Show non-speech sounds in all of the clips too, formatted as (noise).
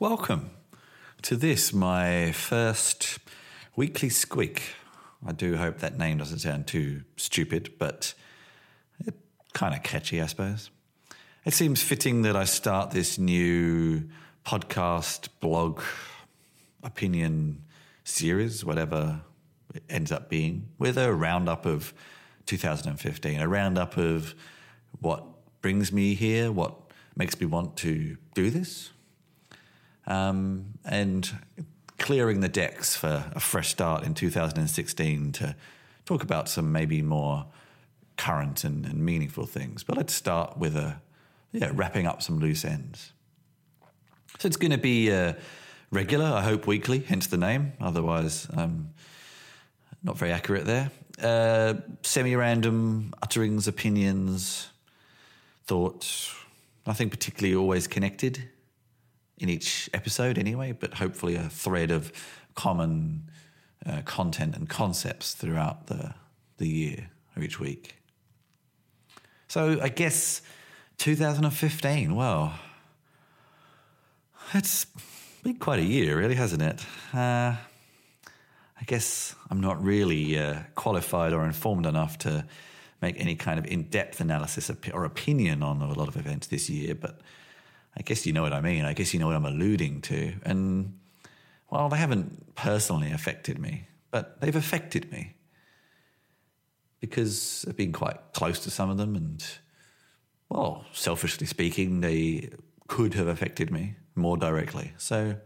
Welcome to this, my first weekly squeak. I do hope that name doesn't sound too stupid, but it, kind of catchy, I suppose. It seems fitting that I start this new podcast, blog, opinion series, whatever it ends up being, with a roundup of 2015, a roundup of what brings me here, what makes me want to do this, um, and clearing the decks for a fresh start in 2016 to talk about some maybe more current and, and meaningful things. But let's start with a yeah, wrapping up some loose ends. So it's going to be uh, regular, I hope weekly, hence the name. Otherwise, um, not very accurate there. Uh, Semi random utterings, opinions, thoughts, nothing particularly always connected in each episode, anyway, but hopefully a thread of common uh, content and concepts throughout the, the year or each week. So I guess 2015, well, it's been quite a year, really, hasn't it? Uh, I guess I'm not really uh, qualified or informed enough to make any kind of in depth analysis or opinion on a lot of events this year, but I guess you know what I mean. I guess you know what I'm alluding to. And, well, they haven't personally affected me, but they've affected me because I've been quite close to some of them. And, well, selfishly speaking, they could have affected me more directly. So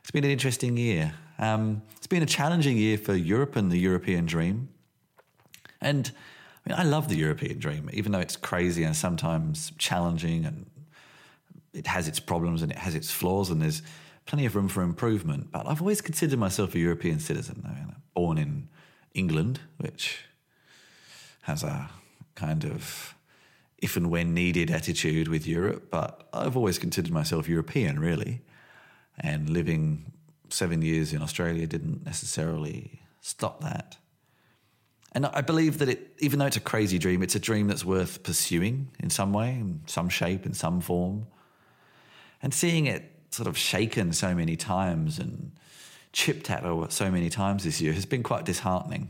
it's been an interesting year. Um, it's been a challenging year for Europe and the European dream. And I mean, I love the European dream, even though it's crazy and sometimes challenging and it has its problems and it has its flaws and there's plenty of room for improvement. But I've always considered myself a European citizen. I mean, born in England, which has a kind of if and when needed attitude with Europe, but I've always considered myself European, really. And living seven years in Australia didn't necessarily stop that. And I believe that it, even though it's a crazy dream, it's a dream that's worth pursuing in some way, in some shape, in some form. And seeing it sort of shaken so many times and chipped at so many times this year has been quite disheartening.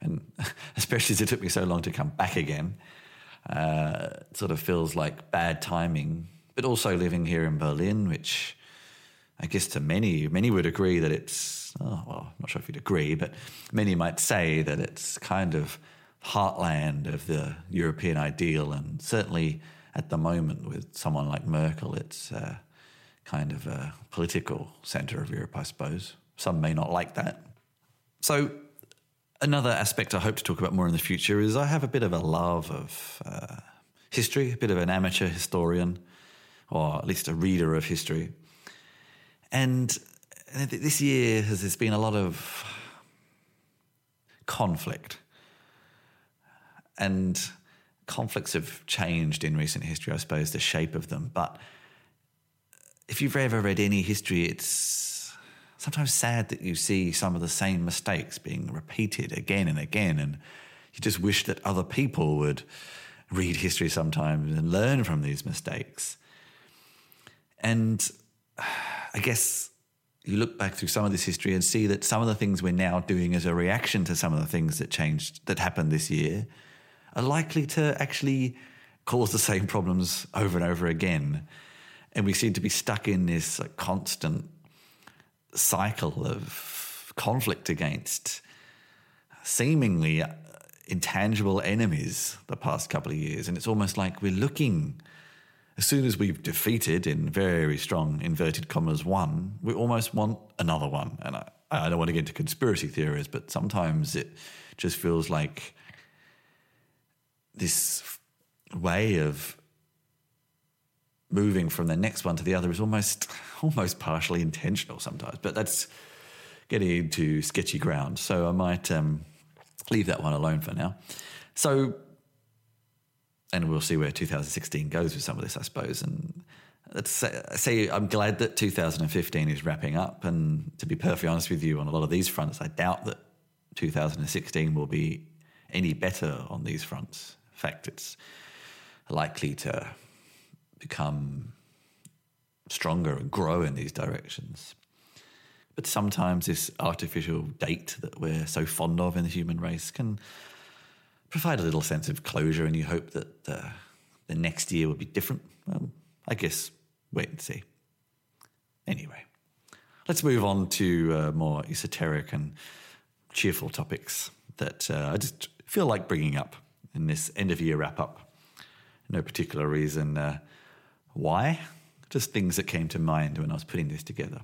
And (laughs) especially as it took me so long to come back again, uh, sort of feels like bad timing. But also living here in Berlin, which I guess to many, many would agree that it's, oh, well, I'm not sure if you'd agree, but many might say that it's kind of heartland of the European ideal. And certainly at the moment with someone like Merkel, it's uh, kind of a political centre of Europe, I suppose. Some may not like that. So, another aspect I hope to talk about more in the future is I have a bit of a love of uh, history, a bit of an amateur historian, or at least a reader of history. And this year has there's been a lot of conflict. And conflicts have changed in recent history, I suppose, the shape of them. But if you've ever read any history, it's sometimes sad that you see some of the same mistakes being repeated again and again. And you just wish that other people would read history sometimes and learn from these mistakes. And I guess you look back through some of this history and see that some of the things we're now doing as a reaction to some of the things that changed, that happened this year, are likely to actually cause the same problems over and over again and we seem to be stuck in this like, constant cycle of conflict against seemingly intangible enemies the past couple of years. And it's almost like we're looking, as soon as we've defeated, in very strong inverted commas, one, we almost want another one. And I, I don't want to get into conspiracy theories, but sometimes it just feels like this way of moving from the next one to the other is almost (laughs) almost partially intentional sometimes. But that's getting into sketchy ground. So I might um, leave that one alone for now. So, and we'll see where 2016 goes with some of this, I suppose. And let's say, say I'm glad that 2015 is wrapping up. And to be perfectly honest with you, on a lot of these fronts, I doubt that 2016 will be any better on these fronts. In fact, it's likely to become stronger and grow in these directions. But sometimes this artificial date that we're so fond of in the human race can provide a little sense of closure, and you hope that uh, the next year will be different. Well, I guess wait and see. Anyway, let's move on to uh, more esoteric and cheerful topics that uh, I just feel like bringing up in this end of year wrap up. No particular reason uh, why, just things that came to mind when I was putting this together.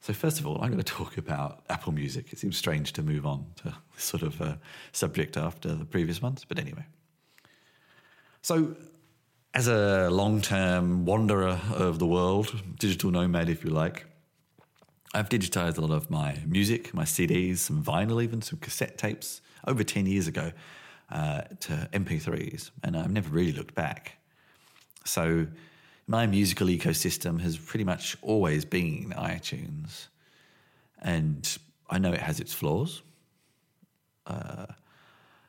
So, first of all, I'm going to talk about Apple Music. It seems strange to move on to this sort of uh, subject after the previous ones, but anyway. So, as a long term wanderer of the world, digital nomad, if you like, I've digitized a lot of my music, my CDs, some vinyl, even some cassette tapes over 10 years ago uh, to MP3s, and I've never really looked back. So, my musical ecosystem has pretty much always been iTunes. And I know it has its flaws. Uh,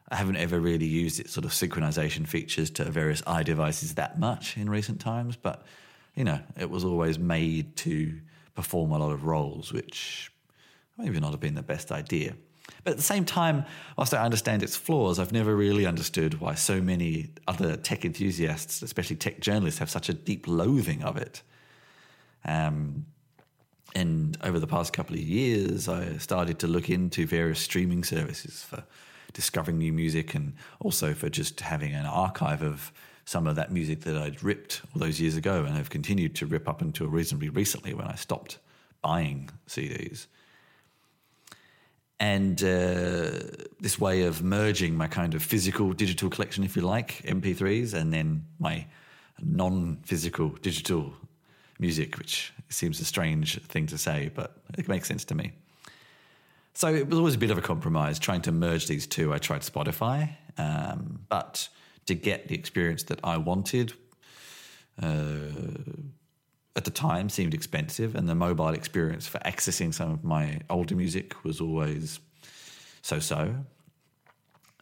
I haven't ever really used its sort of synchronization features to various iDevices that much in recent times, but you know, it was always made to perform a lot of roles, which maybe not have been the best idea. But at the same time, whilst I understand its flaws, I've never really understood why so many other tech enthusiasts, especially tech journalists, have such a deep loathing of it. Um, and over the past couple of years, I started to look into various streaming services for discovering new music and also for just having an archive of some of that music that I'd ripped all those years ago and have continued to rip up until reasonably recently when I stopped buying CDs and uh, this way of merging my kind of physical digital collection, if you like, MP3s, and then my non physical digital music, which seems a strange thing to say, but it makes sense to me. So it was always a bit of a compromise trying to merge these two. I tried Spotify, um, but to get the experience that I wanted, uh, at the time seemed expensive, and the mobile experience for accessing some of my older music was always so so.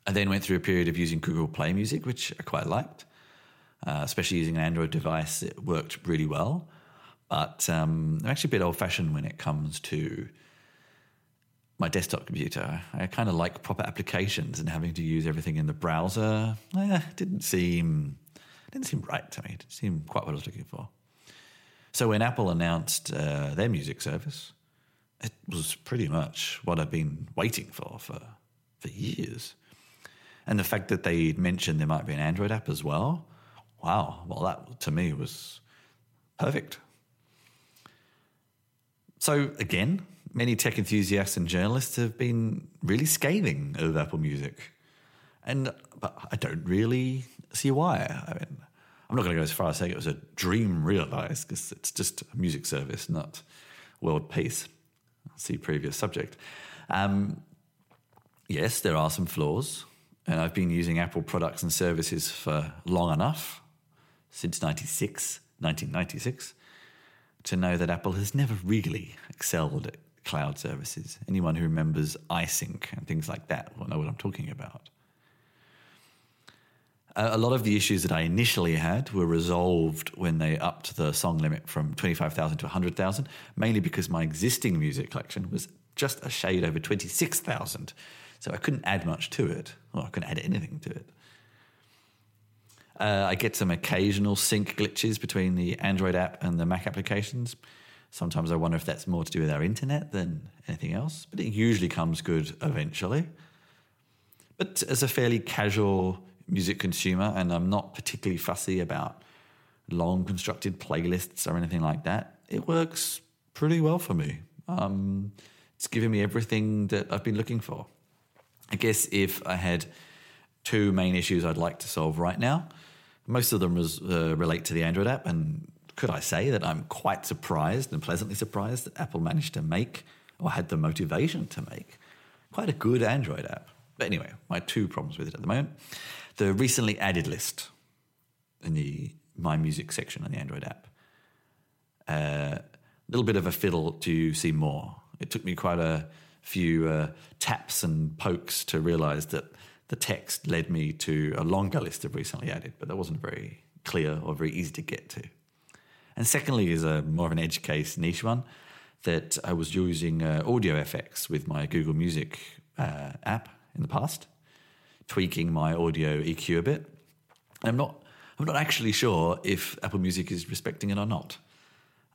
I then went through a period of using Google Play Music, which I quite liked, uh, especially using an Android device. It worked really well. But um, I'm actually a bit old fashioned when it comes to my desktop computer. I kind of like proper applications and having to use everything in the browser. Eh, didn't seem didn't seem right to me. It didn't seem quite what I was looking for. So when Apple announced uh, their music service, it was pretty much what I've been waiting for for for years. And the fact that they mentioned there might be an Android app as well, wow, well that to me was perfect. So again, many tech enthusiasts and journalists have been really scathing of Apple Music. And but I don't really see why. I mean, I'm not going to go as far as saying it was a dream realized because it's just a music service, not world peace. See previous subject. Um, yes, there are some flaws, and I've been using Apple products and services for long enough, since 96, 1996, to know that Apple has never really excelled at cloud services. Anyone who remembers iSync and things like that will know what I'm talking about a lot of the issues that I initially had were resolved when they upped the song limit from 25,000 to 100,000, mainly because my existing music collection was just a shade over 26,000. So I couldn't add much to it. Well, I couldn't add anything to it. Uh, I get some occasional sync glitches between the Android app and the Mac applications. Sometimes I wonder if that's more to do with our internet than anything else, but it usually comes good eventually. But as a fairly casual music consumer, and I'm not particularly fussy about long constructed playlists or anything like that. It works pretty well for me. Um, it's giving me everything that I've been looking for. I guess if I had two main issues I'd like to solve right now, Most of them uh, relate to the Android app, and could I say that I'm quite surprised and pleasantly surprised that Apple managed to make or had the motivation to make quite a good Android app. But anyway, my two problems with it at the moment. The recently added list in the My Music section on the Android app. A uh, little bit of a fiddle to see more. It took me quite a few uh, taps and pokes to realize that the text led me to a longer list of recently added, but that wasn't very clear or very easy to get to. And secondly, is a more of an edge case niche one that I was using uh, audio effects with my Google Music uh, app in the past, tweaking my audio EQ a bit. I'm not, I'm not actually sure if Apple Music is respecting it or not.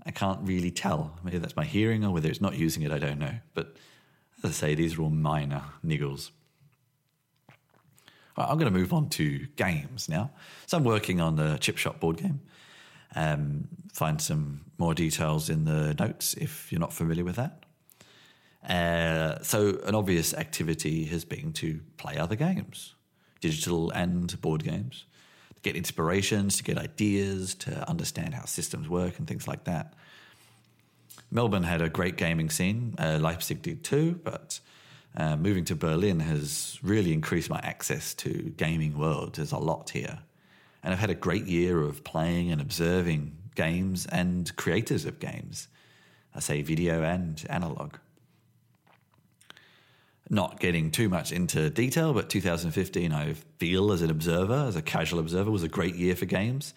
I can't really tell. Maybe that's my hearing or whether it's not using it, I don't know. But as I say, these are all minor niggles. I'm going to move on to games now. So I'm working on the Chip Shop board game. Um, find some more details in the notes if you're not familiar with that. Uh, so, an obvious activity has been to play other games, digital and board games, to get inspirations, to get ideas, to understand how systems work and things like that. Melbourne had a great gaming scene, uh, Leipzig did too, but uh, moving to Berlin has really increased my access to gaming world. There's a lot here. And I've had a great year of playing and observing games and creators of games. I say video and analog. Not getting too much into detail, but 2015, I feel as an observer, as a casual observer, was a great year for games.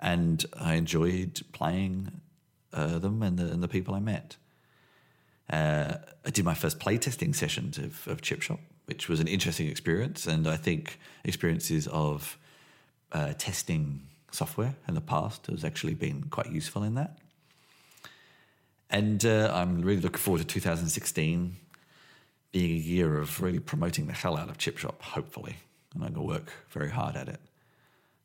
And I enjoyed playing uh, them and the, and the people I met. Uh, I did my first playtesting sessions of, of Chip Shop, which was an interesting experience. And I think experiences of uh, testing software in the past has actually been quite useful in that. And uh, I'm really looking forward to 2016 being a year of really promoting the hell out of Chip Shop, hopefully. And I'm going to work very hard at it.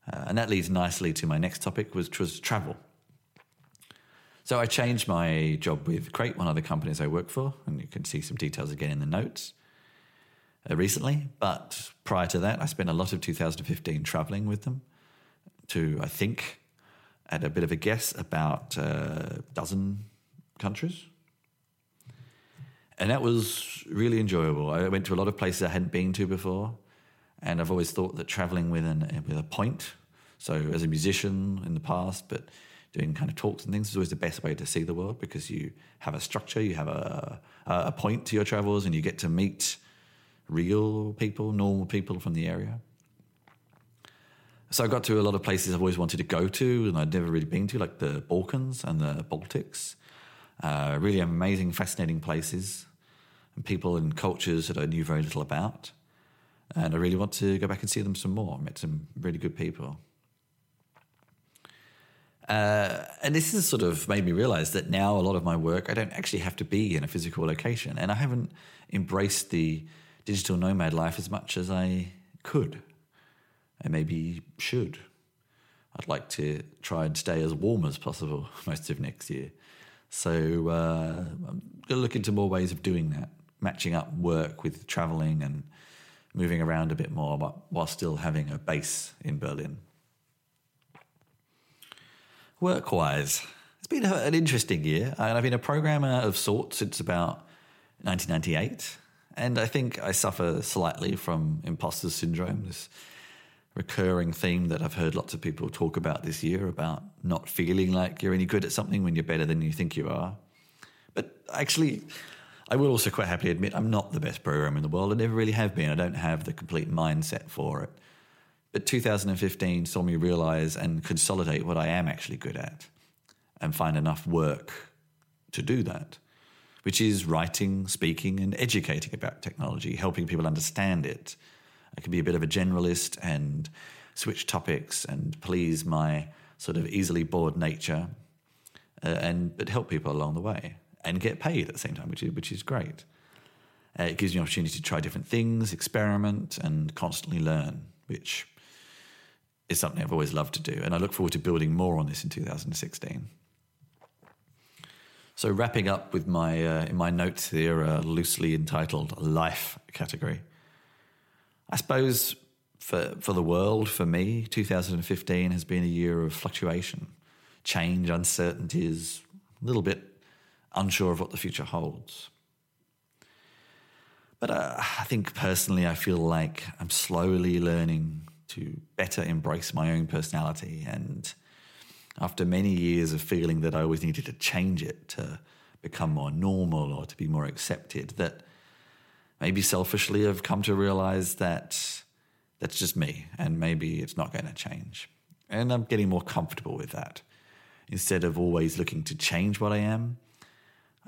Uh, and that leads nicely to my next topic, which was travel. So I changed my job with Crate, one of the companies I work for, and you can see some details again in the notes uh, recently. But prior to that, I spent a lot of 2015 traveling with them to, I think, at a bit of a guess, about a dozen countries. And that was really enjoyable. I went to a lot of places I hadn't been to before. And I've always thought that traveling with, an, with a point, so as a musician in the past, but doing kind of talks and things is always the best way to see the world because you have a structure, you have a, a point to your travels, and you get to meet real people, normal people from the area. So I got to a lot of places I've always wanted to go to and I'd never really been to, like the Balkans and the Baltics. Uh, really amazing, fascinating places and people and cultures that I knew very little about. And I really want to go back and see them some more. I met some really good people. Uh, and this has sort of made me realize that now a lot of my work, I don't actually have to be in a physical location. And I haven't embraced the digital nomad life as much as I could and maybe should. I'd like to try and stay as warm as possible (laughs) most of next year. So uh, I'm going to look into more ways of doing that, matching up work with traveling and moving around a bit more while still having a base in Berlin. Work wise, it's been an interesting year. I've been a programmer of sorts since about 1998. And I think I suffer slightly from imposter syndrome, this recurring theme that I've heard lots of people talk about this year about not feeling like you're any good at something when you're better than you think you are. But actually, I will also quite happily admit I'm not the best programmer in the world. I never really have been. I don't have the complete mindset for it. But 2015 saw me realize and consolidate what I am actually good at and find enough work to do that which is writing, speaking, and educating about technology, helping people understand it. I can be a bit of a generalist and switch topics and please my sort of easily bored nature, uh, and but help people along the way and get paid at the same time, which is which is great. Uh, it gives me an opportunity to try different things, experiment, and constantly learn, which is something I've always loved to do. And I look forward to building more on this in 2016. So wrapping up with my uh, in my notes here, uh, loosely entitled "Life" category. I suppose for, for the world, for me, 2015 has been a year of fluctuation, change, uncertainties, a little bit unsure of what the future holds. But uh, I think personally, I feel like I'm slowly learning to better embrace my own personality. And after many years of feeling that I always needed to change it to become more normal or to be more accepted, that maybe selfishly I've come to realize that that's just me and maybe it's not going to change. And I'm getting more comfortable with that. Instead of always looking to change what I am,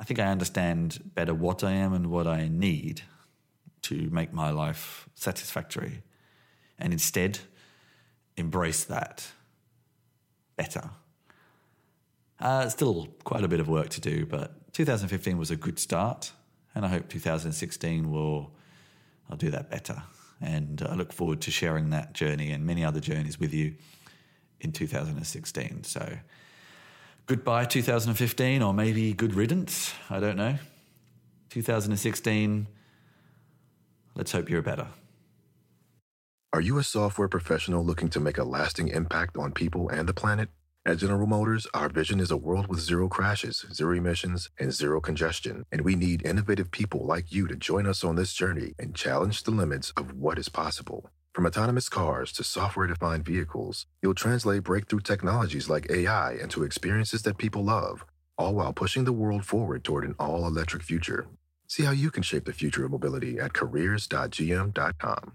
I think I understand better what I am and what I need to make my life satisfactory. And instead, embrace that better. Uh, still quite a bit of work to do, but 2015 was a good start, and I hope 2016 will I'll do that better. And I look forward to sharing that journey and many other journeys with you in 2016. So goodbye 2015, or maybe good riddance. I don't know. 2016. Let's hope you're better. Are you a software professional looking to make a lasting impact on people and the planet? At General Motors, our vision is a world with zero crashes, zero emissions, and zero congestion. And we need innovative people like you to join us on this journey and challenge the limits of what is possible. From autonomous cars to software defined vehicles, you'll translate breakthrough technologies like AI into experiences that people love, all while pushing the world forward toward an all electric future. See how you can shape the future of mobility at careers.gm.com.